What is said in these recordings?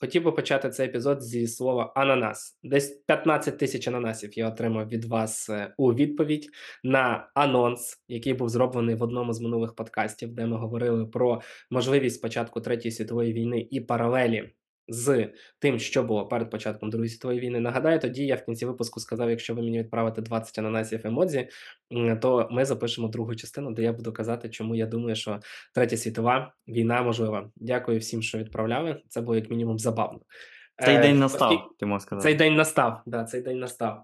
Хотів би почати цей епізод зі слова ананас. Десь 15 тисяч ананасів я отримав від вас е, у відповідь на анонс, який був зроблений в одному з минулих подкастів, де ми говорили про можливість початку третьої світової війни і паралелі з тим, що було перед початком Другої світової війни. Нагадаю, тоді я в кінці випуску сказав: якщо ви мені відправите 20 ананасів емодзі, то ми запишемо другу частину, де я буду казати, чому я думаю, що третя світова війна можлива. Дякую всім, що відправляли. Це було як мінімум забавно. Цей Е, день настав, ти можеш сказати. Цей день настав. Да, цей день настав.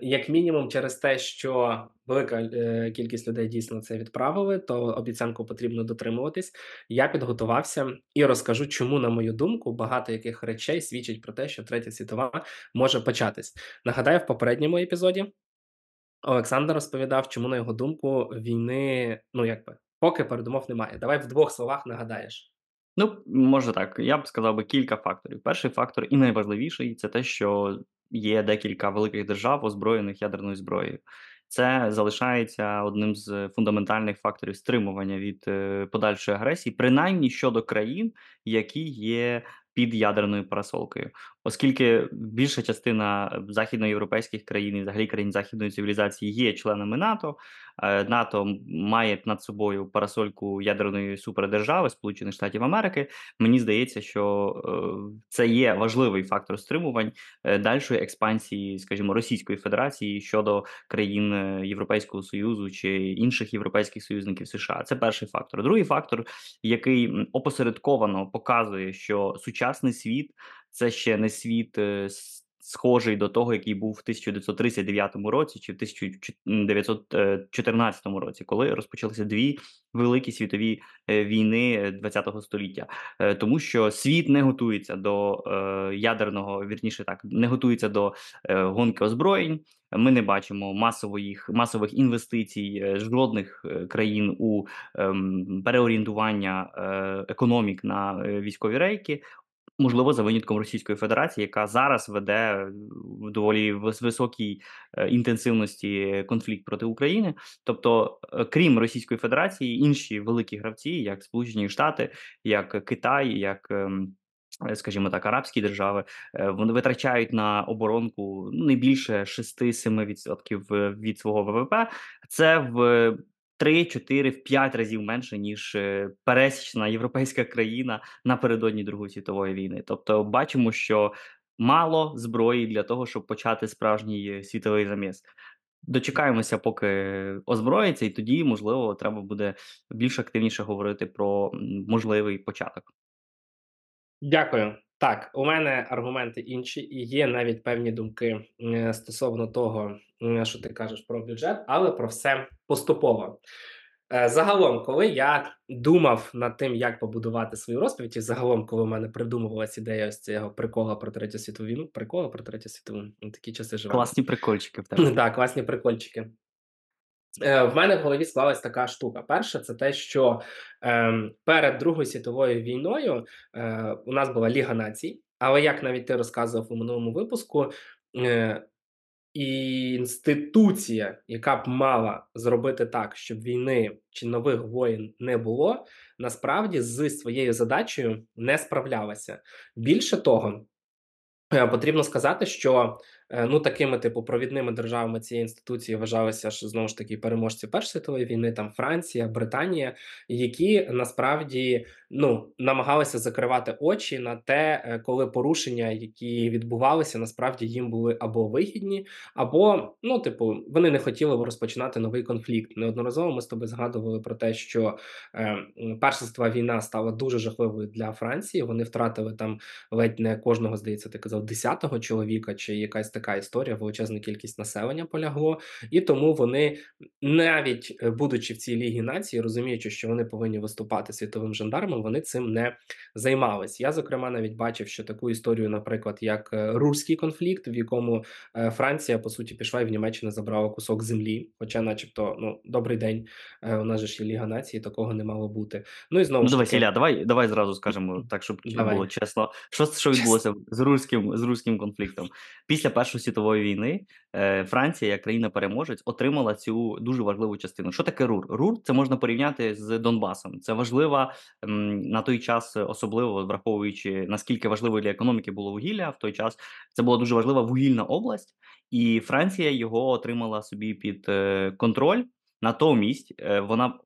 Як мінімум, через те, що велика е, кількість людей дійсно це відправили, то обіцянку потрібно дотримуватись. Я підготувався і розкажу, чому, на мою думку, багато яких речей свідчить про те, що третя світова може початись. Нагадаю, в попередньому епізоді Олександр розповідав, чому, на його думку, війни, ну якби, поки передумов немає. Давай в двох словах нагадаєш. Ну, може так. Я б сказав би кілька факторів. Перший фактор і найважливіший це те, що є декілька великих держав, озброєних ядерною зброєю. Це залишається одним з фундаментальних факторів стримування від е, подальшої агресії, принаймні щодо країн, які є під ядерною парасолкою, оскільки більша частина західноєвропейських країн і взагалі країн західної цивілізації є членами НАТО. Е, НАТО має над собою парасольку ядерної супердержави Сполучених Штатів Америки. Мені здається, що е, це є важливий фактор стримувань е, дальшої експансії, скажімо, Російської Федерації щодо країн Європейського Союзу чи інших європейських союзників США. Це перший фактор. Другий фактор, який опосередковано показує, що сучасний світ це ще не світ. Е, Схожий до того, який був в 1939 році чи в 1914 році, коли розпочалися дві великі світові е, війни ХХ століття, Е, тому що світ не готується до е, ядерного, вірніше так, не готується до е, гонки озброєнь. Ми не бачимо масових масових інвестицій е, жодних е, країн у ем, переорієнтування е, економік на е, військові рейки. Можливо, за винятком Російської Федерації, яка зараз веде в доволі високій е, інтенсивності конфлікт проти України. Тобто, е, крім Російської Федерації, інші великі гравці, як Сполучені Штати, як Китай, як ем, е, скажімо так, арабські держави, е, вони витрачають на оборонку ну, не більше 6-7% від свого ВВП. Це в 3, 4, в 5 разів менше, ніж е, пересічна європейська країна напередодні Другої світової війни. Тобто, бачимо, що мало зброї для того, щоб почати справжній е, світовий заміс. Дочекаємося, поки озброїться, і тоді, можливо, треба буде більш активніше говорити про можливий початок. Дякую. Так, у мене аргументи інші, і є навіть певні думки е, стосовно того, що ти кажеш про бюджет, але про все поступово. Е, Загалом, коли я думав над тим, як побудувати свою розповідь, і загалом, коли в мене придумувалася ідея ось цього прикола про третю світову війну, прикола про третю світову, ну, такі часи живемо. Класні прикольчики в тебе. Так, класні прикольчики. Е, В мене в голові склалась така штука. Перше, це те, що ем, перед Другою світовою війною е, у нас була Ліга націй, але як навіть ти розказував у минулому випуску, е, інституція, яка б мала зробити так, щоб війни чи нових воєн не було, насправді з своєю задачею не справлялася. Більше того, Е, Потрібно сказати, що ну такими, типу, провідними державами цієї інституції вважалися ж знову ж таки переможці Першої світової війни, там Франція, Британія, які насправді ну намагалися закривати очі на те, е, коли порушення, які відбувалися, насправді їм були або вигідні, або ну, типу, вони не хотіли розпочинати новий конфлікт. Неодноразово ми з тобою згадували про те, що е, Перша світова війна стала дуже жахливою для Франції. Вони втратили там ледь не кожного, здається, ти казав, десятого чоловіка, чи якась така історія, величезна кількість населення полягло, і тому вони, навіть е, будучи в цій лігі нації, розуміючи, що вони повинні виступати світовим жандармом, вони цим не займались. Я, зокрема, навіть бачив, що таку історію, наприклад, як е, руський конфлікт, в якому е, Франція по суті пішла і в Німеччині забрала кусок землі, хоча, начебто, ну добрий день, у нас же ж є Ліга нації, такого не мало бути. Ну і знову Ну, ж давай, таки, Ілля, давай, давай зразу скажемо так, щоб Давай. було чесно. Що, що відбулося з руським, з руським конфліктом? Після Першої світової війни е, Франція, як країна-переможець, отримала цю дуже важливу частину. Що таке РУР? РУР це можна порівняти з Донбасом. Це важлива на той час, особливо враховуючи наскільки важливо для економіки було вугілля. В той час це була дуже важлива вугільна область, і Франція його отримала собі під е, контроль. Натомість е, вона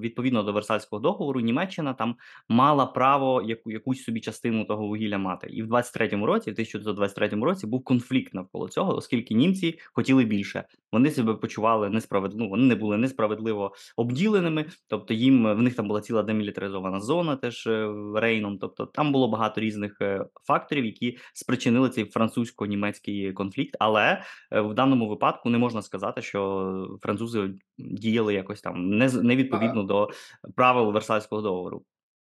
відповідно до Версальського договору Німеччина там мала право яку якусь собі частину того вугілля мати. І в 23-му році, в 1923 році, був конфлікт навколо цього, оскільки німці хотіли більше. Вони себе почували несправедливо, ну, вони не були несправедливо обділеними. Тобто, їм в них там була ціла демілітаризована зона, теж е, Рейном. Тобто там було багато різних е, факторів, які спричинили цей французько-німецький конфлікт. Але в даному випадку не можна сказати, що французи діяли якось там не з- не відповідно до правил Версальського договору.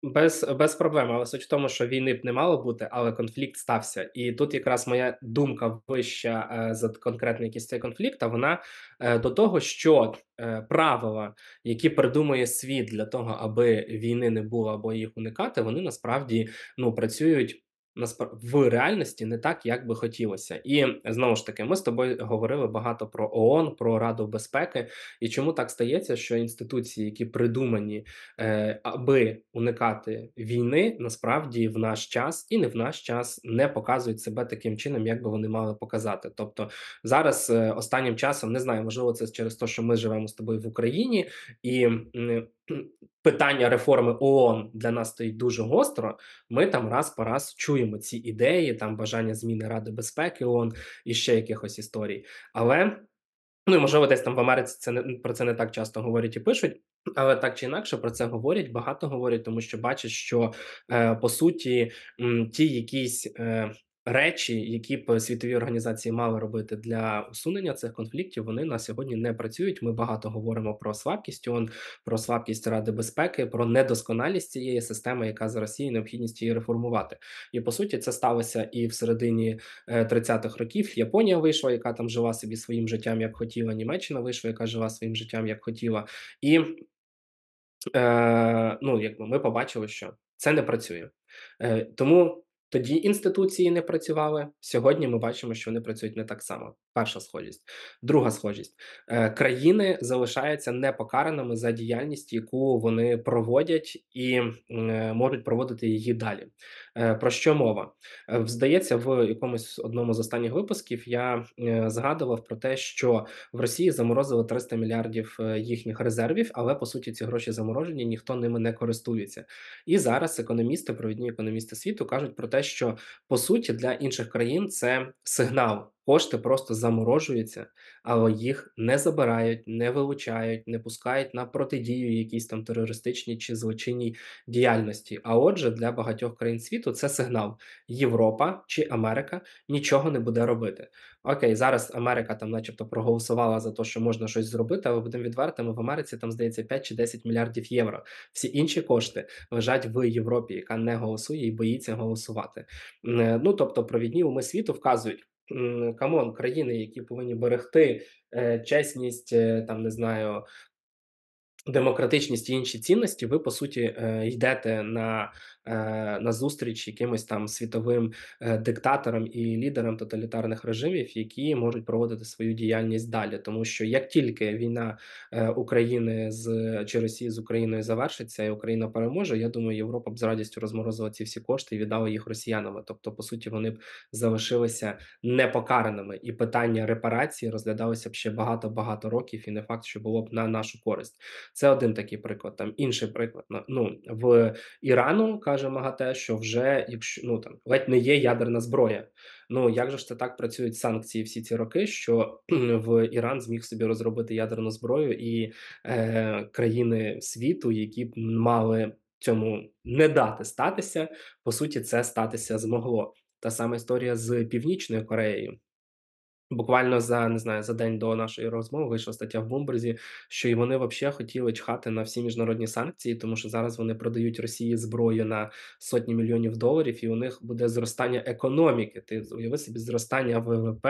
Без без проблем, але суть в тому, що війни б не мало бути, але конфлікт стався. І тут якраз моя думка вища е, за конкретний якийсь цей конфлікт, а вона е, до того, що е, правила, які придумує світ для того, аби війни не було або їх уникати, вони насправді ну працюють. В реальності не так, як би хотілося, і знову ж таки, ми з тобою говорили багато про ООН, про Раду безпеки, і чому так стається, що інституції, які придумані е, аби уникати війни, насправді в наш час і не в наш час не показують себе таким чином, як би вони мали показати. Тобто зараз е, останнім часом не знаю, можливо, це через те, що ми живемо з тобою в Україні, і питання реформи ООН для нас стоїть дуже гостро. Ми там раз по раз чуємо ці ідеї, там бажання зміни Ради безпеки ООН і ще якихось історій. Але Ну і можливо, десь там в Америці це не про це не так часто говорять і пишуть, але так чи інакше про це говорять, багато говорять, тому що бачать, що е, по суті м, ті якісь е, речі, які б світові організації мали робити для усунення цих конфліктів, вони на сьогодні не працюють. Ми багато говоримо про слабкість ООН, про слабкість Ради безпеки, про недосконалість цієї системи, яка є, і необхідність її реформувати. І по суті, це сталося і в середині 30-х років. Японія вийшла, яка там жила собі своїм життям, як хотіла. Німеччина вийшла, яка жила своїм життям, як хотіла, і е, ну якби ми побачили, що це не працює. Е, Тому. Тоді інституції не працювали. Сьогодні ми бачимо, що вони працюють не так само. Перша схожість, друга схожість е, країни залишаються непокараними за діяльність, яку вони проводять і е, можуть проводити її далі. Е, про що мова здається, в якомусь одному з останніх випусків я згадував про те, що в Росії заморозили 300 мільярдів їхніх резервів, але по суті ці гроші заморожені, ніхто ними не користується. І зараз економісти, провідні економісти світу кажуть про те, що по суті для інших країн це сигнал. Кошти просто заморожуються, але їх не забирають, не вилучають, не пускають на протидію якійсь там терористичній чи злочинній діяльності. А отже, для багатьох країн світу це сигнал: Європа чи Америка нічого не буде робити. Окей, зараз Америка там, начебто, проголосувала за те, що можна щось зробити, але будемо відвертими в Америці там здається 5 чи 10 мільярдів євро. Всі інші кошти лежать в Європі, яка не голосує і боїться голосувати. Ну тобто, провідні уми світу вказують come on, країни, які повинні берегти е, чесність, е, там не знаю, демократичність і інші цінності, ви по суті е, йдете на на зустріч якимось там світовим е, диктаторам і лідерам тоталітарних режимів, які можуть проводити свою діяльність далі. Тому що як тільки війна України з чи Росії з Україною завершиться, і Україна переможе, я думаю, Європа б з радістю розморозила ці всі кошти і віддала їх росіянами. Тобто, по суті, вони б залишилися непокараними, і питання репарації розглядалося б ще багато багато років, і не факт, що було б на нашу користь. Це один такий приклад. Там інший приклад. Ну в Ірану каже МАГАТЕ, що вже якщо ну там ледь не є ядерна зброя. Ну як же ж це так працюють санкції всі ці роки? Що в Іран зміг собі розробити ядерну зброю, і е, країни світу, які б мали цьому не дати статися, по суті, це статися змогло. Та сама історія з Північною Кореєю. Буквально за не знаю за день до нашої розмови вийшла стаття в Бумберзі, що і вони взагалі хотіли чхати на всі міжнародні санкції, тому що зараз вони продають Росії зброю на сотні мільйонів доларів, і у них буде зростання економіки. Ти уяви собі зростання ВВП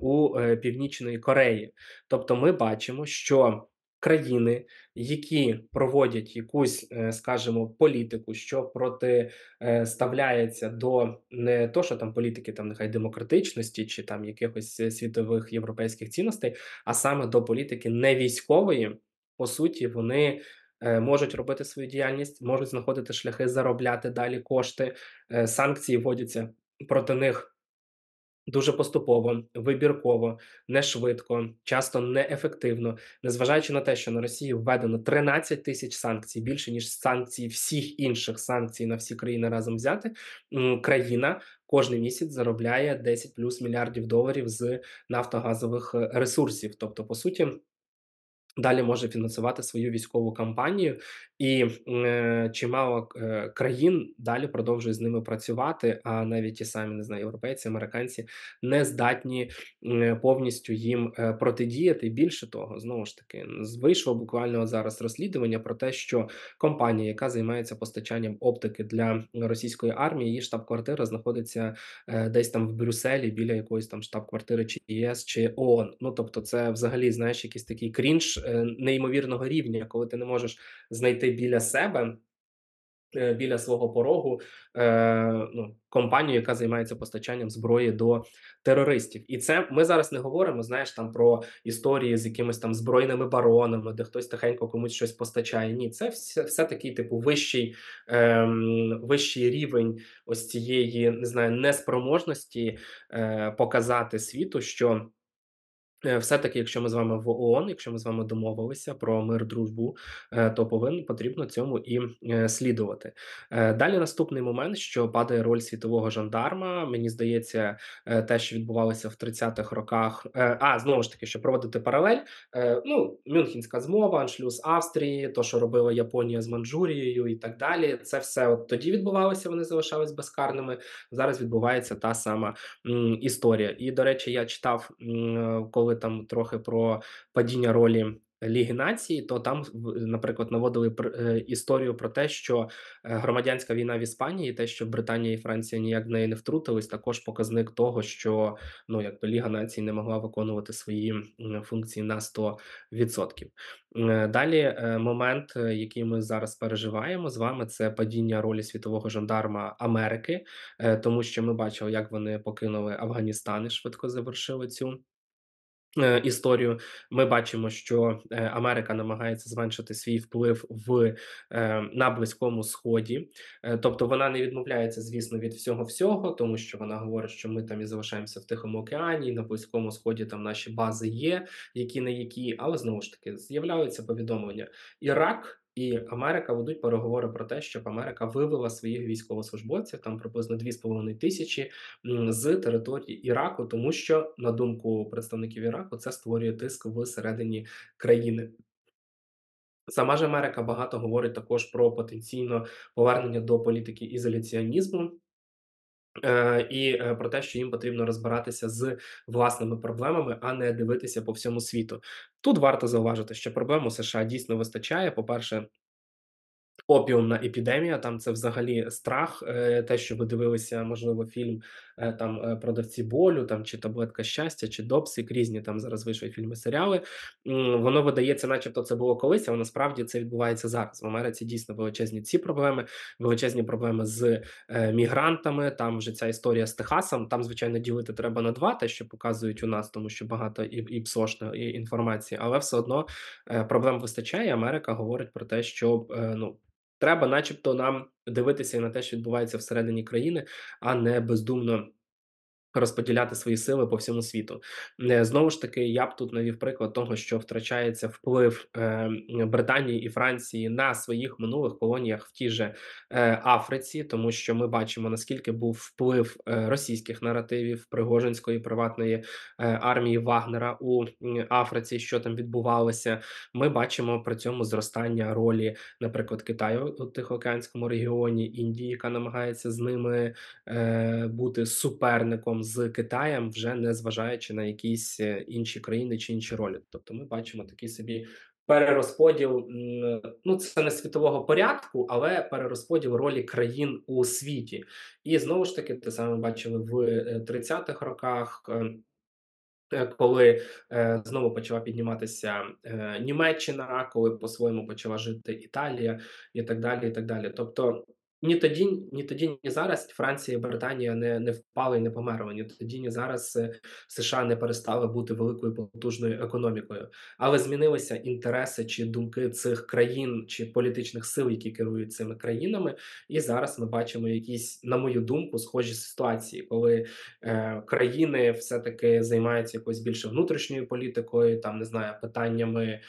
у е, Північної Кореї. Тобто, ми бачимо, що країни, які проводять якусь, е, скажімо, політику, що проти е, до не то, що там політики, там нехай демократичності чи там якихось е, світових європейських цінностей, а саме до політики не військової, по суті, вони можуть робити свою діяльність, можуть знаходити шляхи заробляти далі кошти. Санкції вводяться проти них. Дуже поступово, вибірково, не швидко, часто неефективно, незважаючи на те, що на Росію введено 13 тисяч санкцій, більше ніж санкції всіх інших санкцій на всі країни разом взяти. Країна кожен місяць заробляє 10 плюс мільярдів доларів з нафтогазових е, ресурсів. Тобто, по суті. Далі може фінансувати свою військову кампанію, і е, чимало е, країн далі продовжує з ними працювати. А навіть ті самі не знаю, європейці, американці не здатні е, повністю їм е, протидіяти. Більше того, знову ж таки, вийшло буквально зараз розслідування про те, що компанія, яка займається постачанням оптики для російської армії, її штаб-квартира знаходиться е, десь там в Брюсселі біля якоїсь там штаб-квартири чи ЄС чи ООН. Ну тобто, це взагалі знаєш якийсь такий крінж е, неймовірного рівня, коли ти не можеш знайти біля себе. е, Біля свого порогу е, ну, компанію, яка займається постачанням зброї до терористів, і це ми зараз не говоримо. Знаєш, там про історії з якимись там збройними баронами, де хтось тихенько комусь щось постачає. Ні, це все, все такий типу вищий, ем, вищий рівень ось цієї не знаю неспроможності е, показати світу, що. Е, все-таки, якщо ми з вами в ООН, якщо ми з вами домовилися про мир, дружбу, е, то повинен потрібно цьому і е, слідувати. Далі наступний момент, що падає роль світового жандарма. Мені здається, те, що відбувалося в 30-х роках. А знову ж таки, щоб проводити паралель. Ну, Мюнхенська змова, аншлюз Австрії, то, що робила Японія з Манчжурією і так далі. Це все от тоді відбувалося. Вони залишались безкарними. Зараз відбувається та сама історія. І до речі, я читав, м, коли там трохи про падіння ролі Ліги Націй, то там, наприклад, наводили е, історію про те, що е, громадянська війна в Іспанії, те, що Британія і Франція ніяк в неї не втрутились, також показник того, що ну якби Ліга Націй не могла виконувати свої функції на 100%. Е, Далі момент, який ми зараз переживаємо з вами, це падіння ролі світового жандарма Америки, тому що ми бачили, як вони покинули Афганістан і швидко завершили цю. Е, Історію. Ми бачимо, що е, Америка намагається зменшити свій вплив в е, на близькому сході, тобто вона не відмовляється, звісно, від всього всього, тому що вона говорить, що ми там і залишаємося в Тихому океані, і на близькому сході там наші бази є, які не які, але знову ж таки з'являються повідомлення. Ірак і Америка ведуть переговори про те, щоб Америка вивела своїх військовослужбовців там приблизно 2,5 тисячі з території Іраку, тому що на думку представників Іраку це створює тиск всередині країни. Сама ж Америка багато говорить також про потенційно повернення до політики ізоляціонізму. Е, і е, про те, що їм потрібно розбиратися з власними проблемами, а не дивитися по всьому світу. Тут варто зауважити, що проблем у США дійсно вистачає. По-перше, Опіумна епідемія, там це взагалі страх. Е, те, що ви дивилися, можливо, фільм там е, продавці болю, там чи таблетка щастя, чи Допсик, різні там зараз вийшли фільми, серіали. Воно видається, начебто, це було колись, але насправді це відбувається зараз. В Америці дійсно величезні ці проблеми, величезні проблеми з е, мігрантами. Там вже ця історія з Техасом. Там, звичайно, ділити треба на два, те, що показують у нас, тому що багато і, і псошної інформації, але все одно е, проблем вистачає. Америка говорить про те, що е, ну. Треба, начебто, нам дивитися на те, що відбувається всередині країни, а не бездумно розподіляти свої сили по всьому світу. Е, Знову ж таки, я б тут навів приклад того, що втрачається вплив е, Британії і Франції на своїх минулих колоніях в тій же е, Африці, тому що ми бачимо наскільки був вплив російських наративів Пригожинської приватної армії Вагнера у Африці, що там відбувалося. Ми бачимо при цьому зростання ролі, наприклад, Китаю у Тихоокеанському регіоні, Індії, яка намагається з ними бути суперником з Китаєм, вже не зважаючи на якісь е, інші країни чи інші ролі. Тобто, ми бачимо такий собі. Перерозподіл, ну це не світового порядку, але перерозподіл ролі країн у світі. І знову ж таки, те саме бачили в е, 30-х роках. е, Е, коли, е, знову почала підніматися, е, Німеччина, коли по-своєму почала жити Італія і так далі, і так далі. Тобто ні тоді ні тоді, ні зараз Франція і Британія не не впали і не померли. Ні тоді, ні зараз, е, США не перестали бути великою потужною економікою. Але змінилися інтереси чи думки цих країн, чи політичних сил, які керують цими країнами. І зараз ми бачимо якісь, на мою думку, схожі ситуації, коли, е, країни все-таки займаються якоюсь більше внутрішньою політикою, там не знаю, питаннями,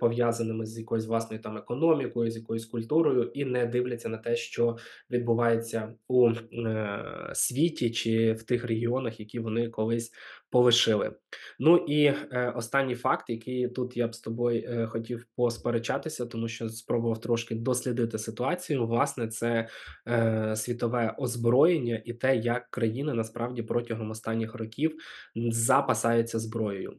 пов'язаними з якоюсь власною там економікою, з якоюсь культурою, і не дивляться на те, що відбувається у е, світі чи в тих регіонах, які вони колись полишили. Ну і е, останній факт, який тут я б з тобою е, хотів посперечатися, тому що спробував трошки дослідити ситуацію. Власне, це е, світове озброєння і те, як країни насправді протягом останніх років запасаються зброєю.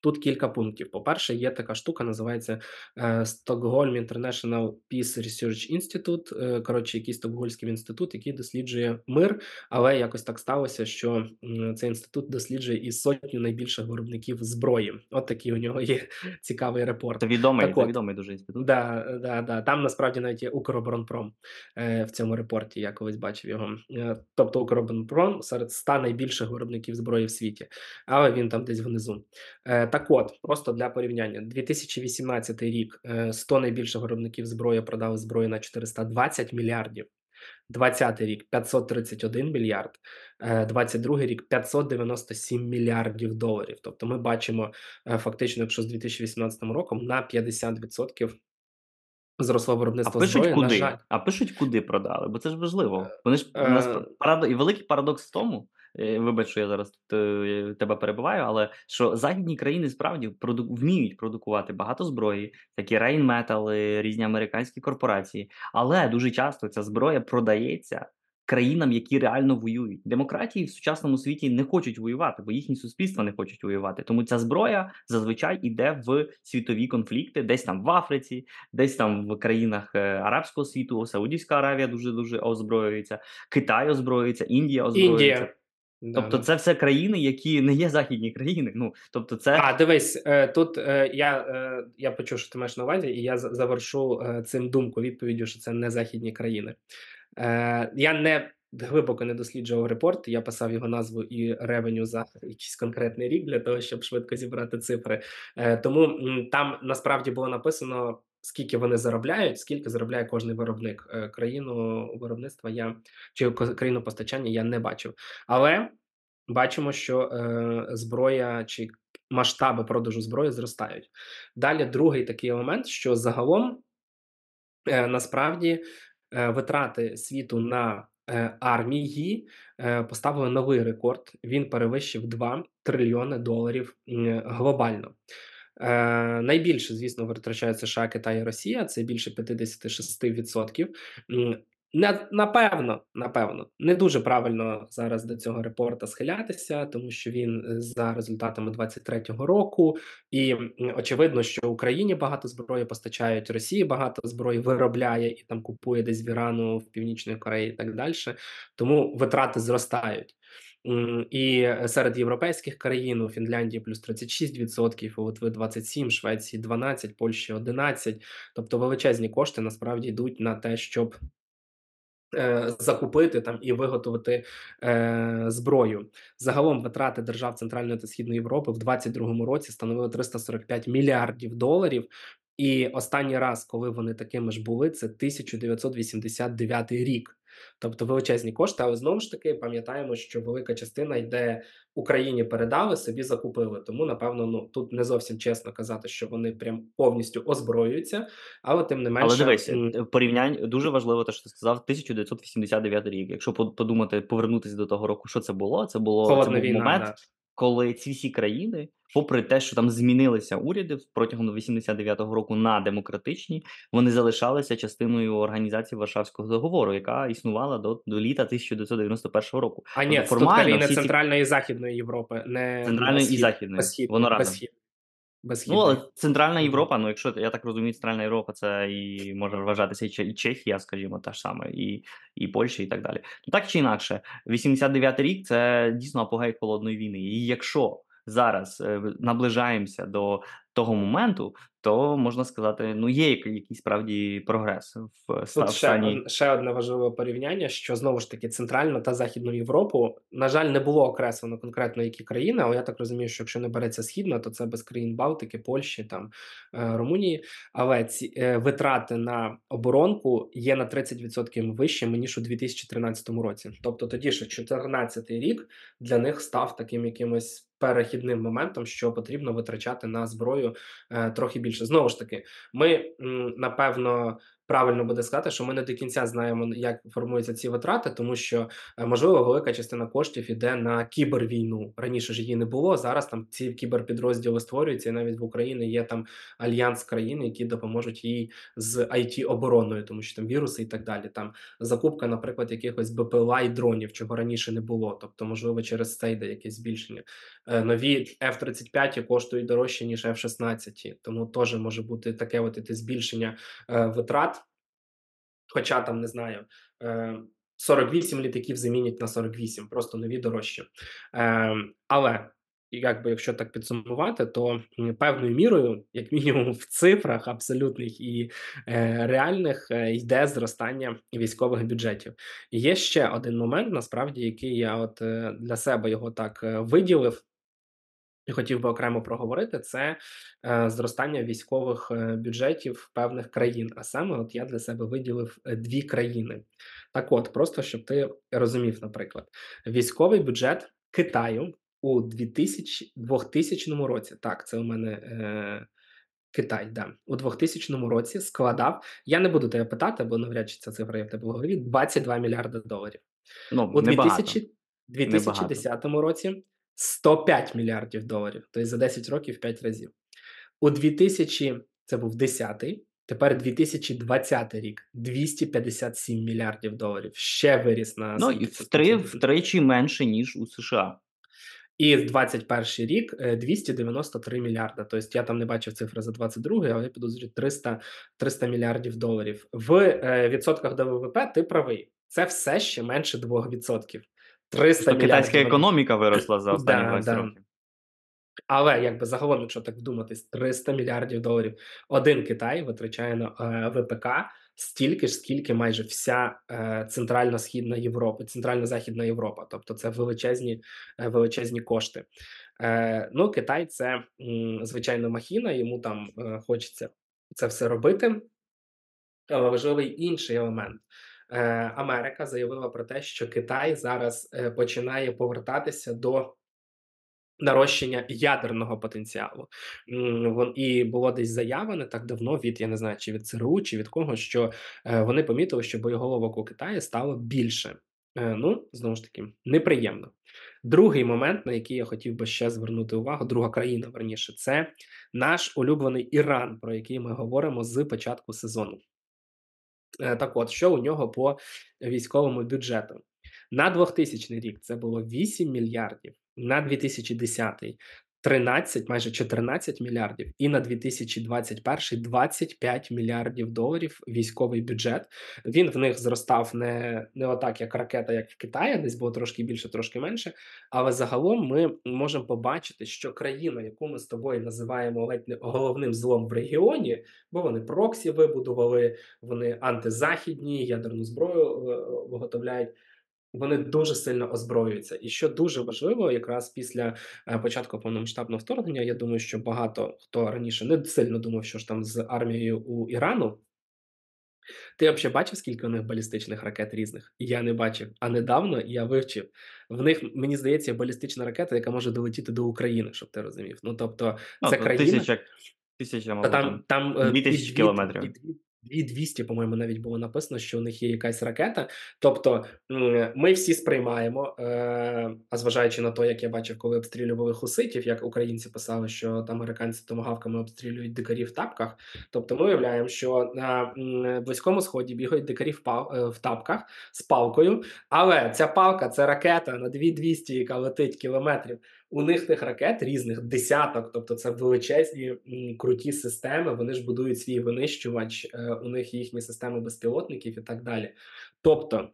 Тут кілька пунктів. По-перше, є така штука, називається е, Stockholm International Peace Research Institute. Е, коротше, якийсь стокгольмський інститут, який досліджує мир, але якось так сталося, що цей інститут досліджує і сотню найбільших виробників зброї. От такий у нього є цікавий репорт. Це відомий, Так це от, відомий дуже інститут. Да, да, да. Там насправді навіть є Укроборонпром е, в цьому репорті. Я колись бачив його. Тобто Укроборонпром серед 100 найбільших виробників зброї в світі, але він там десь внизу. Е, так от, просто для порівняння, 2018 рік е, 100 найбільших виробників зброї продали зброю на 420 мільярдів. 20 рік 531 мільярд, е, 22 рік 597 мільярдів доларів. Тобто, ми бачимо е, фактично, якщо з 2018 роком на 50% зросло А виробництво пишуть зброї. На жаль, куди? А пишуть, куди продали, бо це ж важливо. е, Вони ж у нас е, парадо і великий парадокс в тому, е, вибач, що я зараз тут е, тебе перебиваю, але що західні країни справді проду вміють продукувати багато зброї, такі е, різні американські корпорації, але дуже часто ця зброя продається країнам, які реально воюють. Демократії в сучасному світі не хочуть воювати, бо їхні суспільства не хочуть воювати. Тому ця зброя зазвичай іде в світові конфлікти, десь там в Африці, десь там в країнах е, арабського світу, Саудівська Аравія дуже дуже озброюється, Китай озброюється, Індія озброюється. Індія. Да, Тобто, да. це все країни, які не є західні країни. Ну тобто, це А, дивись, е, тут е, я е, я почув, що ти маєш на увазі, і я завершу цим думку відповіддю, що це не західні країни. Я не глибоко не досліджував репорт, я писав його назву і ревеню за якийсь конкретний рік для того, щоб швидко зібрати цифри. Тому там насправді було написано. Скільки вони заробляють, скільки заробляє кожний виробник Е, країну виробництва я чи країну постачання я не бачив, але бачимо, що е, зброя чи масштаби продажу зброї зростають. Далі другий такий елемент, що загалом е, насправді е, витрати світу на е, армії е, поставили новий рекорд. Він перевищив 2 трильйони доларів глобально. Е, найбільше, звісно, витрачають США, Китай і Росія. Це більше 56%. М, Не, напевно, напевно, не дуже правильно зараз до цього репорта схилятися, тому що він е, за результатами 23-го року, і очевидно, що Україні багато зброї постачають, Росії багато зброї виробляє і там купує десь в Ірану, в Північної Кореї і так далі. Тому витрати зростають. І е, серед європейських країн у Фінляндії плюс 36%, у Литви 27%, Швеції 12%, Польщі 11%. Тобто величезні кошти насправді йдуть на те, щоб е, закупити там і виготовити е, зброю. Загалом витрати держав Центральної та Східної Європи в 2022 році становили 345 мільярдів доларів. І останній раз, коли вони такими ж були, це 1989 рік. Тобто величезні кошти, але знову ж таки пам'ятаємо, що велика частина йде Україні передали, собі закупили. Тому напевно, ну тут не зовсім чесно казати, що вони прям повністю озброюються, але тим не менше Але дивись, е, порівнянь дуже важливо, те, що ти сказав, 1989 рік. Якщо подумати, повернутися до того року, що це було? Це було це був війна. момент, Да. Коли ці всі країни, попри те, що там змінилися уряди протягом 89-го року на демократичні, вони залишалися частиною організації Варшавського договору, яка існувала до, до літа 1991 року. А ні, формально, тут країни ці Центральної і Західної Європи, не центральної і західної, воно разом. Схід. Ну, але. Центральна Європа, ну, якщо я так розумію, Центральна Європа це і може вважатися і і Чехія, скажімо, та ж саме, і і Польща, і так далі. Ну, так чи інакше, 89-й рік це дійсно апогей холодної війни. І якщо зараз, е, наближаємося до того моменту, то можна сказати, ну, є який якийсь справді прогрес в Тут ще ще одне важливе порівняння, що знову ж таки Центральну та Західну Європу, на жаль, не було окреслено конкретно які країни, але я так розумію, що якщо не береться Східна, то це без країн Балтики, Польщі, там, е, Румунії. Але ці, е, витрати на оборонку є на 30 вищими, ніж у 2013 році. Тобто тоді ще 14 рік для них став таким якимось перехідним моментом, що потрібно витрачати на зброю, е, трохи більше. Знову ж таки, ми, м, напевно, правильно буде сказати, що ми не до кінця знаємо, як формуються ці витрати, тому що, е, можливо, велика частина коштів іде на кібервійну. Раніше ж її не було, зараз там ці кіберпідрозділи створюються, і навіть в Україні є там альянс країн, які допоможуть їй з IT-обороною, тому що там віруси і так далі. Там закупка, наприклад, якихось БПЛА і дронів, чого раніше не було. Тобто, можливо, через це йде якесь збільшення. Е, нові F-35 коштують дорожче, ніж F-16, тому теж може бути таке от збільшення, е, витрат. Хоча там, не знаю, е, 48 літаків замінять на 48, просто нові дорожчі. Е, але якби якщо так підсумувати, то певною мірою, як мінімум в цифрах абсолютних і е, реальних, е, йде зростання військових бюджетів. І є ще один момент, насправді, який я от е, для себе його так е, виділив. І хотів би окремо проговорити це е, зростання військових е, бюджетів певних країн. А саме, от я для себе виділив е, дві країни. Так, от, просто щоб ти розумів, наприклад, військовий бюджет Китаю у 2000, 2000 році. Так, це у мене е, Китай, да, у 2000 році складав. Я не буду тебе питати, бо навряд чи ця цифра є в тебе в голові. 22 мільярди доларів. ну, У небагато, 2000 небагато. 2010 році 105 мільярдів доларів, тобто за 10 років 5 разів. У 2000 це був 10-й, тепер 2020 рік 257 мільярдів доларів. Ще виріс на Ну, і втри втричі менше, ніж у США. І 21 рік е, 293 мільярда. Тобто я там не бачив цифри за 22, але я підозрюю 300, 300 мільярдів доларів. В е, відсотках до ВВП ти правий. Це все ще менше 2%. 300 Просто китайська економіка виросла за останні Да, 20 років. Але якби загалом, якщо так вдуматись, 300 мільярдів доларів один Китай витрачає на е, ВПК стільки ж, скільки майже вся е, центральна східна Європа, центральна західна Європа. Тобто це величезні, е, величезні кошти. Е, ну, Китай це м, звичайно махіна, йому там е, хочеться це все робити. Але важливий інший елемент. Е, Америка заявила про те, що Китай зараз е, починає повертатися до нарощення ядерного потенціалу. І було десь заява не так давно від я не знаю, чи від ЦРУ, чи від кого, що е, вони помітили, що боєголовок у Китаї стало більше. Ну, знову ж таки, неприємно. Другий момент, на який я хотів би ще звернути увагу, друга країна, верніше, це наш улюблений Іран, про який ми говоримо з початку сезону. Е, Так от, що у нього по військовому бюджету? На 2000 рік це було 8 мільярдів, на 2010 13, майже 14 мільярдів, і на 2021 25 мільярдів доларів військовий бюджет. Він в них зростав не, не отак, як ракета, як в Китаї, десь було трошки більше, трошки менше. Але загалом ми можемо побачити, що країна, яку ми з тобою називаємо ледь не головним злом в регіоні, бо вони проксі вибудували, вони антизахідні, ядерну зброю е, виготовляють. Вони дуже сильно озброюються. І що дуже важливо, якраз після е, початку повномасштабного вторгнення, я думаю, що багато хто раніше не сильно думав, що ж там з армією у Ірану. Ти взагалі бачив, скільки у них балістичних ракет різних? Я не бачив. А недавно я вивчив. В них, мені здається, балістична ракета, яка може долетіти до України, щоб ти розумів. Ну тобто, Ну, це то країна. тисяча, тисяча, мабуть, там там там е, 2000 дві- кілометрів. дві- дві- 2200, по-моєму, навіть було написано, що у них є якась ракета. Тобто, ми всі сприймаємо, е, а зважаючи на те, як я бачив, коли обстрілювали хуситів, як українці писали, що там американці томагавками обстрілюють дикарів в тапках. Тобто, ми уявляємо, що на близькому сході бігають дикарі е, в тапках з палкою, але ця палка це ракета на 2200, яка летить кілометрів. У них тих ракет різних десяток, тобто це величезні круті системи. Вони ж будують свій винищувач, е, у них їхні системи безпілотників і так далі. Тобто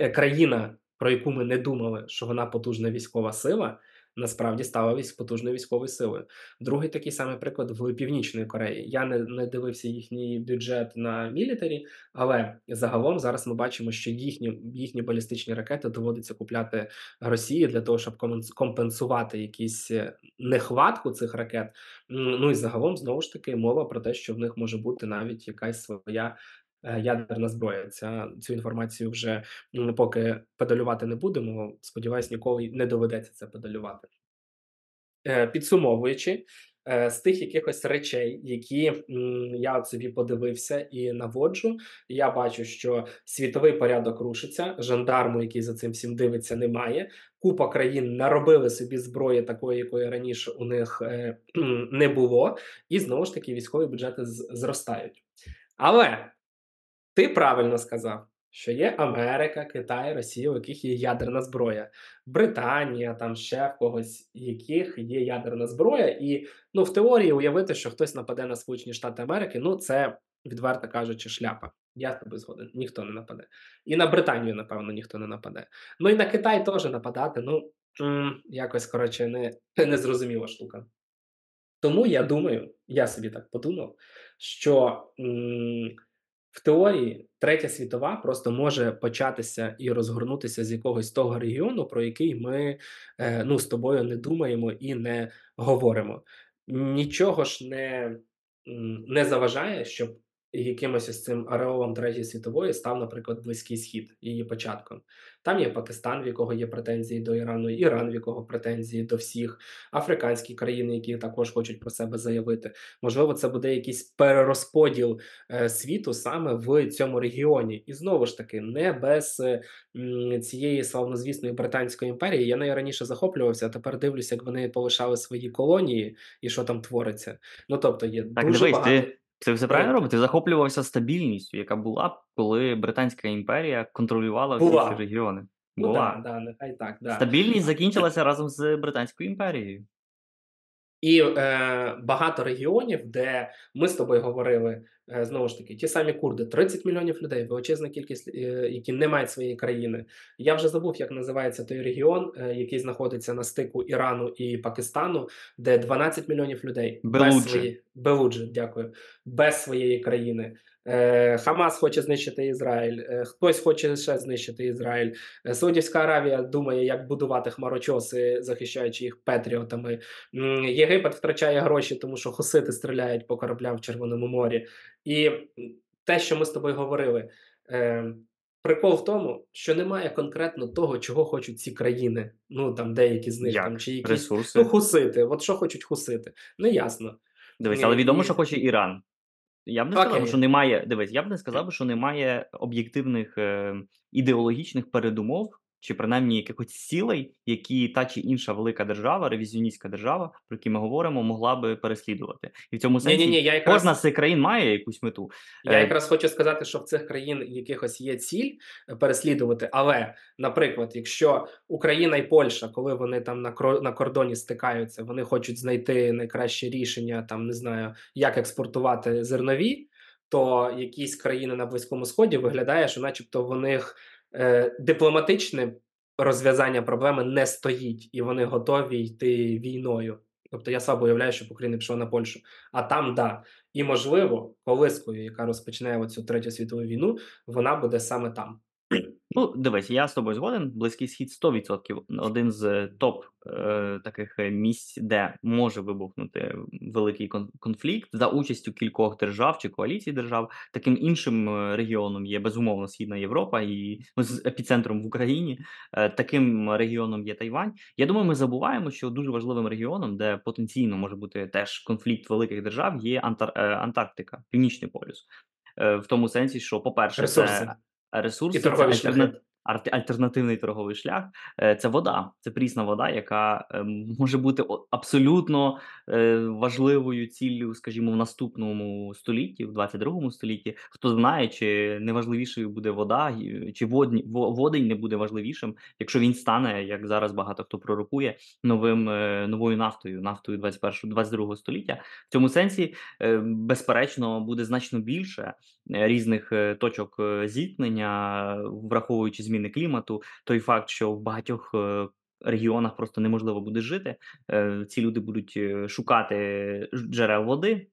е, країна, про яку ми не думали, що вона потужна військова сила, насправді стала потужною військовою силою. Другий такий самий приклад в Північної Кореї. Я не, не дивився їхній бюджет на мілітарі, але загалом зараз ми бачимо, що їхні, їхні балістичні ракети доводиться купляти Росії для того, щоб компенсувати якісь е, нехватку цих ракет. Ну і загалом знову ж таки мова про те, що в них може бути навіть якась своя. Е, Ядерна зброя. Ця цю інформацію вже поки педалювати не будемо. Сподіваюсь, ніколи не доведеться це педалювати. Е, Підсумовуючи, е, з тих якихось речей, які я собі подивився і наводжу, я бачу, що світовий порядок рушиться, жандарму, який за цим всім дивиться, немає. Купа країн наробили собі зброї такої, якої раніше у них не було, і знову ж таки військові бюджети зростають. Але ти правильно сказав, що є Америка, Китай, Росія, у яких є ядерна зброя, Британія, там ще в когось, яких є ядерна зброя, і ну в теорії уявити, що хтось нападе на Сполучені Штати Америки, ну це відверто кажучи, шляпа. Я з тобою згоден, ніхто не нападе. І на Британію, напевно, ніхто не нападе. Ну і на Китай теж нападати. Ну якось коротше не, незрозуміла штука. Тому я думаю, я собі так подумав, що м, в теорії третя світова просто може початися і розгорнутися з якогось того регіону, про який ми е, ну, з тобою не думаємо і не говоримо. Нічого ж не, не заважає, щоб якимось ось цим ареолом третьої світової став, наприклад, Близький Схід, її початком. Там є Пакистан, в якого є претензії до Ірану, Іран, в якого претензії до всіх, африканські країни, які також хочуть про себе заявити. Можливо, це буде якийсь перерозподіл е, світу саме в цьому регіоні. І знову ж таки, не без е, м, цієї славнозвісної британської імперії. Я нею раніше захоплювався, а тепер дивлюся, як вони полишали свої колонії і що там твориться. Ну тобто є Так, дуже дивись, багато. ти, ти все правильно робить? Ти захоплювався стабільністю, яка була, коли Британська імперія контролювала всі ці регіони. Ну да, да, нехай так. Да. Стабільність закінчилася разом з Британською імперією. І е, багато регіонів, де ми з тобою говорили, е, знову ж таки, ті самі курди, 30 мільйонів людей, величезна кількість, е, які не мають своєї країни. Я вже забув, як називається той регіон, е, який знаходиться на стику Ірану і Пакистану, де 12 мільйонів людей Белуджі. без своєї Белуджі, дякую, без своєї країни. Е, Хамас хоче знищити Ізраїль, е, хтось хоче ще знищити Ізраїль. Е, Саудівська Аравія думає, як будувати хмарочоси, захищаючи їх петріотами. Єгипет втрачає гроші, тому що хусити стріляють по кораблям в Червоному морі. І те, що ми з тобою говорили, прикол в тому, що немає конкретно того, чого хочуть ці країни. Ну там деякі з них Як? там чи якісь Ресурси. ну хусити. От що хочуть хусити, не ясно. Дивись, але відомо, що хоче Іран. Я б не сказав, що немає. Дивись, я б не сказав, що немає об'єктивних е, ідеологічних передумов, чи принаймні якихось цілей, які та чи інша велика держава, ревізіоністська держава, про які ми говоримо, могла би переслідувати. І в цьому Ні, сенсі ні, ні, я якраз кожна з цих країн має якусь мету. Я Е, якраз хочу сказати, що в цих країн якихось є ціль е, переслідувати. Але, наприклад, якщо Україна і Польща, коли вони там на на кордоні стикаються, вони хочуть знайти найкраще рішення, там не знаю, як експортувати зернові, то якісь країни на Близькому Сході виглядає, що, начебто, в них е, дипломатичне розв'язання проблеми не стоїть, і вони готові йти війною. Тобто я слабо уявляю, щоб Україна пішла на Польщу. А там да. І можливо, колискою, яка розпочне оцю третю світову війну, вона буде саме там. Ну, дивись, я з тобою згоден. Близький схід 100% один з топ е, таких е, місць, де може вибухнути великий кон- конфлікт за участю кількох держав чи коаліцій держав. Таким іншим е, регіоном є безумовно Східна Європа і з епіцентром в Україні. Е, таким регіоном є Тайвань. Я думаю, ми забуваємо, що дуже важливим регіоном, де потенційно може бути теж конфлікт великих держав, є Антар- е, Антарктика, Північний полюс. Е, в тому сенсі, що, по-перше, це ресурси І торгові шляхи. Альтернативний торговий шлях, е, це вода. Це прісна вода, яка, ем, може бути абсолютно, е, важливою ціллю, скажімо, в наступному столітті, в 22 столітті. Хто знає, чи не важливішою буде вода, чи водні водень не буде важливішим, якщо він стане, як зараз багато хто пророкує, новим, е, новою нафтою, нафтою 21-22 століття. В цьому сенсі, е, безперечно, буде значно більше, е, різних, е, точок, е, зіткнення, враховуючи зміни клімату. Той факт, що в багатьох, е, регіонах просто неможливо буде жити. Е, ці люди будуть, е, шукати джерел води.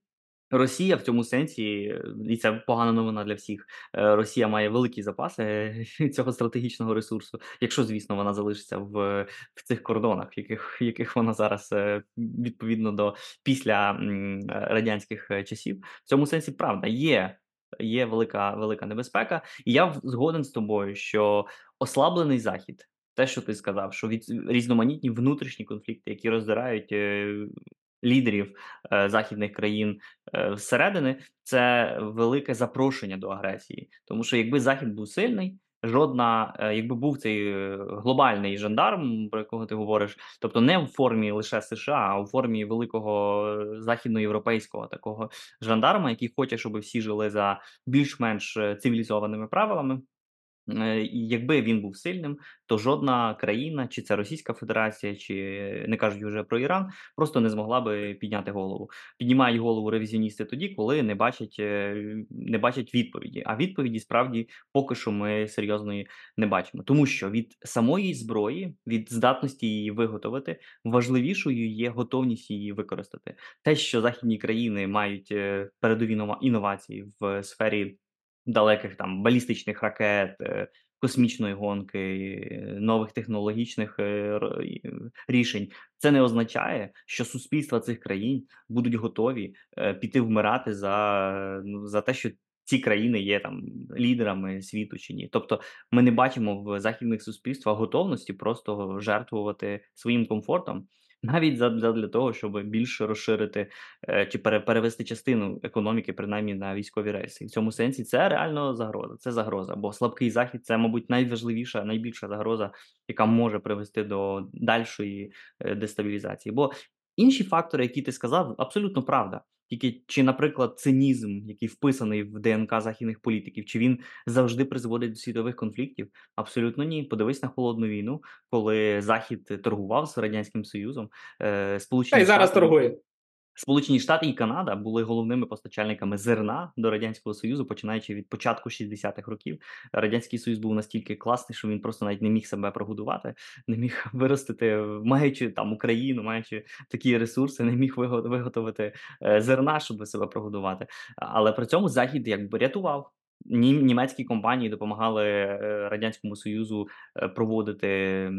Росія в цьому сенсі, і це погана новина для всіх. Росія має великі запаси цього стратегічного ресурсу, якщо, звісно, вона залишиться в в цих кордонах, яких яких вона зараз, відповідно до після, радянських, часів. В цьому сенсі правда, є є велика велика небезпека. І я згоден з тобою, що ослаблений Захід, те, що ти сказав, що від різноманітні внутрішні конфлікти, які роздирають, е, лідерів, е, західних країн, е, всередини це велике запрошення до агресії. Тому що якби Захід був сильний, жодна е, якби був цей, е, глобальний жандарм, про якого ти говориш, тобто не в формі лише США, а у формі великого, е, західноєвропейського такого жандарма, який хоче, щоб всі жили за більш-менш, цивілізованими правилами. Е, і якби він був сильним, то жодна країна, чи це Російська Федерація, чи не кажучи вже про Іран, просто не змогла би підняти голову. Піднімають голову ревізіоністи тоді, коли не бачать, е, не бачать відповіді. А відповіді справді поки що ми серйозної не бачимо. Тому що від самої зброї, від здатності її виготовити, важливішою є готовність її використати. Те, що західні країни мають е, передові нова- інновації в сфері далеких там балістичних ракет, е, космічної гонки, нових технологічних е, рішень. Це не означає, що суспільства цих країн будуть готові е, піти вмирати за, ну, за те, що ці країни є там лідерами світу чи ні. Тобто ми не бачимо в західних суспільствах готовності просто жертвувати своїм комфортом. Навіть задля для того, щоб більше розширити е, чи пере, перевести частину економіки, принаймні на військові рейси. В цьому сенсі це реально загроза. Це загроза, бо слабкий захід це, мабуть, найважливіша, найбільша загроза, яка може привести до дальшої е, дестабілізації. Бо інші фактори, які ти сказав, абсолютно правда. Тільки чи, наприклад, цинізм, який вписаний в ДНК західних політиків, чи він завжди призводить до світових конфліктів? Абсолютно ні. Подивись на холодну війну, коли Захід торгував з радянським Союзом, е, Та Сполучені й зараз Штати торгує. Сполучені Штати і Канада були головними постачальниками зерна до радянського союзу, починаючи від початку 60-х років. Радянський Союз був настільки класний, що він просто навіть не міг себе прогодувати, не міг виростити, маючи там Україну, маючи такі ресурси, не міг виго- виготовити е, зерна, щоб себе прогодувати. Але при цьому Захід якби рятував. Нім- Німецькі компанії допомагали е, радянському союзу е, проводити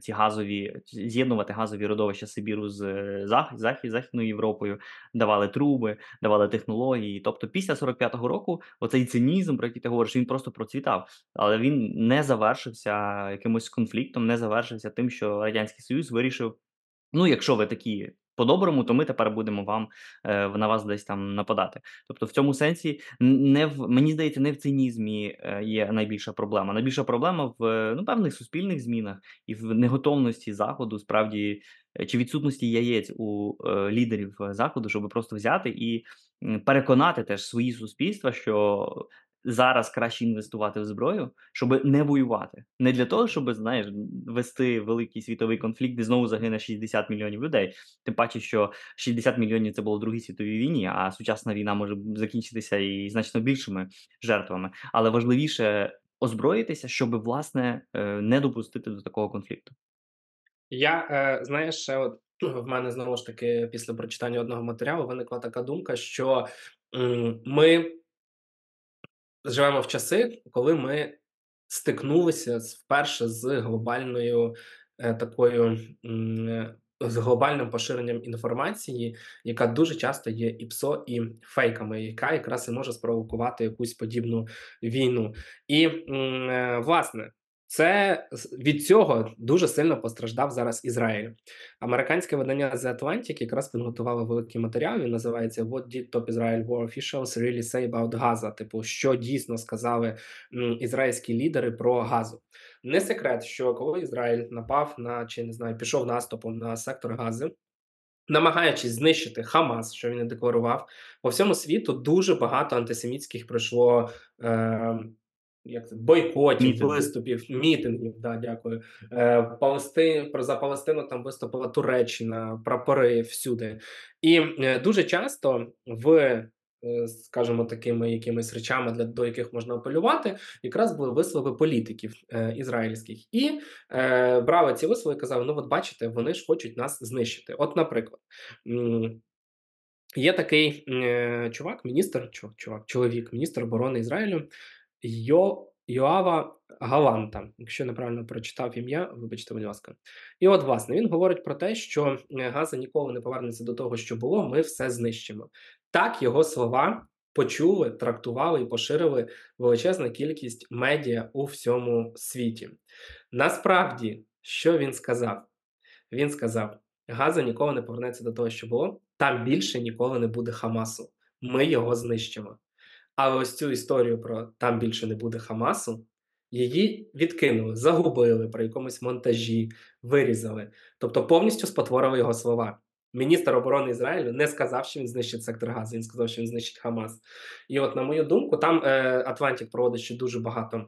ці газові з'єднувати газові родовища Сибіру з е, Зах, Західною Європою, давали труби, давали технології. Тобто, після 45-го року оцей цинізм, про який ти говориш, він просто процвітав, але він не завершився якимось конфліктом, не завершився тим, що радянський союз вирішив: ну, якщо ви такі. По-доброму, то ми тепер будемо вам е, на вас десь там нападати. Тобто, в цьому сенсі не в мені здається, не в цинізмі е, є найбільша проблема. Найбільша проблема в е, ну певних суспільних змінах і в неготовності заходу, справді чи відсутності яєць у е, лідерів заходу, щоб просто взяти і переконати теж свої суспільства, що зараз краще інвестувати в зброю, щоб не воювати, не для того, щоб знаєш, вести великий світовий конфлікт, де знову загине 60 мільйонів людей. Тим паче, що 60 мільйонів це було в Другій світовій війні, а сучасна війна може закінчитися і значно більшими жертвами. Але важливіше озброїтися, щоб власне е, не допустити до такого конфлікту. Я, е, знаєш, от в мене знову ж таки після прочитання одного матеріалу виникла така думка, що ми живемо в часи, коли ми стикнулися вперше з глобальною е, такою е, з глобальним поширенням інформації, яка дуже часто є і ПСО, і фейками, яка якраз і може спровокувати якусь подібну війну. І е, власне. Це від цього дуже сильно постраждав зараз Ізраїль. Американське видання The Atlantic якраз підготувало великий матеріал. Він називається "What did top Israel war officials really say about Gaza?" Типу, що дійсно сказали ізраїльські лідери про Газу. Не секрет, що коли Ізраїль напав на чи не знаю, пішов наступом на сектор Гази, намагаючись знищити Хамас, що він і декларував, по всьому світу дуже багато антисемітських пройшло. Е, як це бойкотів, Мітингів. виступів, мітингів. Да, дякую. Е, Палести про за Палестину там виступила Туреччина, прапори всюди. І е, дуже часто в, е, скажімо, такими якимись речами, для до яких можна апелювати, якраз були вислови політиків е, ізраїльських. І е, брали ці вислови і казали: ну, от бачите, вони ж хочуть нас знищити. От, наприклад. Є такий е, чувак, міністр, чувак, чоловік, міністр оборони Ізраїлю Йо, Йоава Галанта. Якщо неправильно прочитав ім'я, вибачте, будь ласка. І от, власне, він говорить про те, що е, Газа ніколи не повернеться до того, що було, ми все знищимо. Так його слова почули, трактували і поширили величезна кількість медіа у всьому світі. Насправді, що він сказав? Він сказав: Газа ніколи не повернеться до того, що було. Там більше ніколи не буде Хамасу. Ми його знищимо. Але ось цю історію про там більше не буде Хамасу, її відкинули, загубили при якомусь монтажі, вирізали. Тобто повністю спотворили його слова. Міністр оборони Ізраїлю не сказав, що він знищить сектор Газу, він сказав, що він знищить Хамас. І от, на мою думку, там е, Атлантик проводить ще дуже багато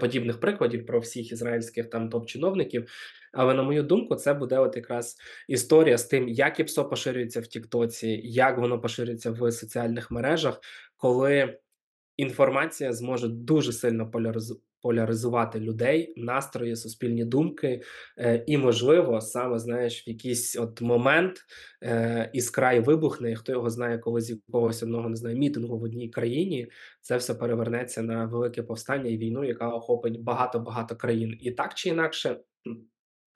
подібних прикладів про всіх ізраїльських там топ-чиновників. Але на мою думку, це буде от якраз історія з тим, як ІПСО поширюється в Тіктоці, як воно поширюється в соціальних мережах, коли інформація зможе дуже сильно поляризу- поляризувати людей, настрої, суспільні думки, е, і, можливо, саме знаєш, в якийсь от момент е, іскра вибухне, і хто його знає, коли з якогось одного не знаю, мітингу в одній країні це все перевернеться на велике повстання і війну, яка охопить багато багато країн. І так чи інакше.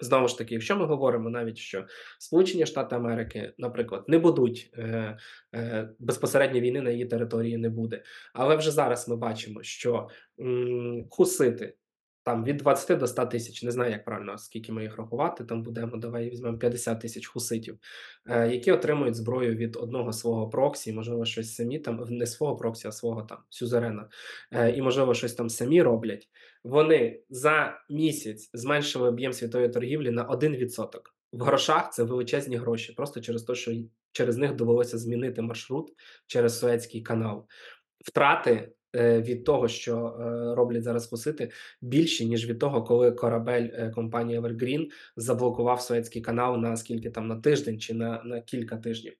Знову ж таки, якщо ми говоримо навіть, що Сполучені Штати Америки, наприклад, не будуть е, е, безпосередньо війни на її території не буде. Але вже зараз ми бачимо, що м, хусити там від 20 до 100 тисяч, не знаю, як правильно, скільки ми їх рахувати. Там будемо, давай візьмемо 50 тисяч хуситів, е, які отримують зброю від одного свого проксі, можливо, щось самі там не свого проксі, а свого там сюзерена, е, і можливо, щось там самі роблять. Вони за місяць зменшили об'єм світової торгівлі на 1%. В грошах це величезні гроші, просто через те, що через них довелося змінити маршрут через Суецький канал. Втрати від того, що е, роблять зараз хусити, більші ніж від того, коли корабель е, компанії Evergreen заблокував Суецький канал на скільки там на тиждень чи на, на кілька тижнів.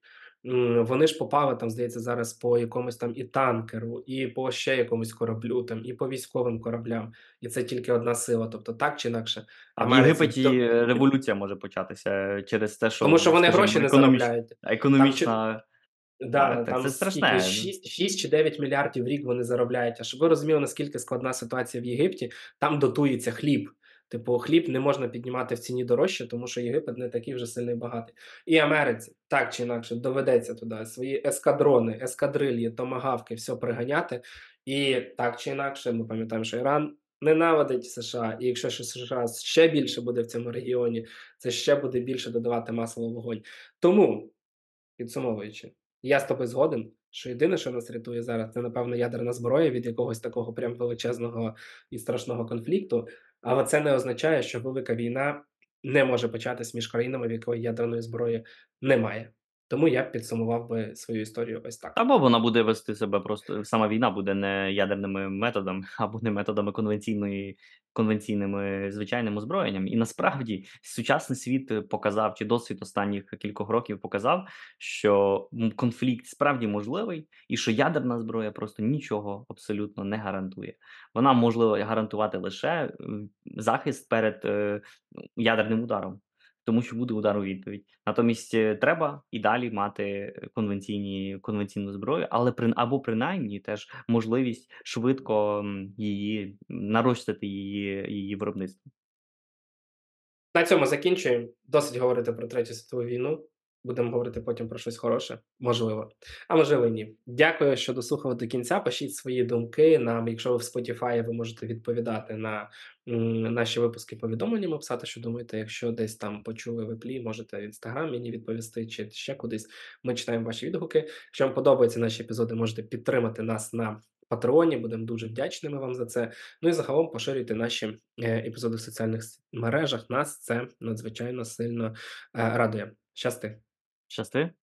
Вони ж попали там, здається, зараз по якомусь там і танкеру, і по ще якомусь кораблю, там і по військовим кораблям, і це тільки одна сила. Тобто, так чи інакше, А в Єгипеті до- революція може початися через те, що тому що вони скажімо, гроші не економіч- заробляють. Економічна Да, Так, там це страшне. 6, 6 чи 9 мільярдів в рік вони заробляють. А щоб ви розуміли, наскільки складна ситуація в Єгипті, там дотується хліб. Типу, хліб не можна піднімати в ціні дорожче, тому що Єгипет не такий вже сильний багатий. І Америці так чи інакше доведеться туди свої ескадрони, ескадрильї, томагавки, все приганяти. І так чи інакше, ми пам'ятаємо, що Іран ненавидить США. І якщо США ще більше буде в цьому регіоні, це ще буде більше додавати масово вогонь. Тому, підсумовуючи, я з тобою згоден, що єдине, що нас рятує зараз, це напевно ядерна зброя від якогось такого прям величезного і страшного конфлікту. Але це не означає, що велика війна не може початись між країнами, в якої ядерної зброї немає. Тому я підсумував би свою історію ось так. Або вона буде вести себе просто сама війна буде не ядерними методами, а буде методами конвенційної конвенційними звичайним озброєнням. І насправді сучасний світ показав, чи досвід останніх кількох років показав, що конфлікт справді можливий, і що ядерна зброя просто нічого абсолютно не гарантує. Вона можливо гарантувати лише захист перед е, ядерним ударом. Тому що буде удар у відповідь. Натомість е, треба і далі мати е, конвенційні конвенційну зброю, але при або принаймні теж можливість швидко її нарощити її, її виробництво. На цьому закінчуємо. Досить говорити про третю світову війну. Будемо говорити потім про щось хороше, можливо, а можливо, ні. Дякую, що дослухали до кінця. Пишіть свої думки нам. Якщо ви в Spotify, ви можете відповідати на наші випуски повідомленнями, писати, що думаєте. Якщо десь там почули виплі, можете в інстаграм мені відповісти чи ще кудись. Ми читаємо ваші відгуки. Якщо вам подобаються наші епізоди, можете підтримати нас на Патреоні. Будемо дуже вдячними вам за це. Ну і загалом поширюйте наші е, епізоди в соціальних мережах. Нас це надзвичайно сильно е, радує. Щасти! Щасти.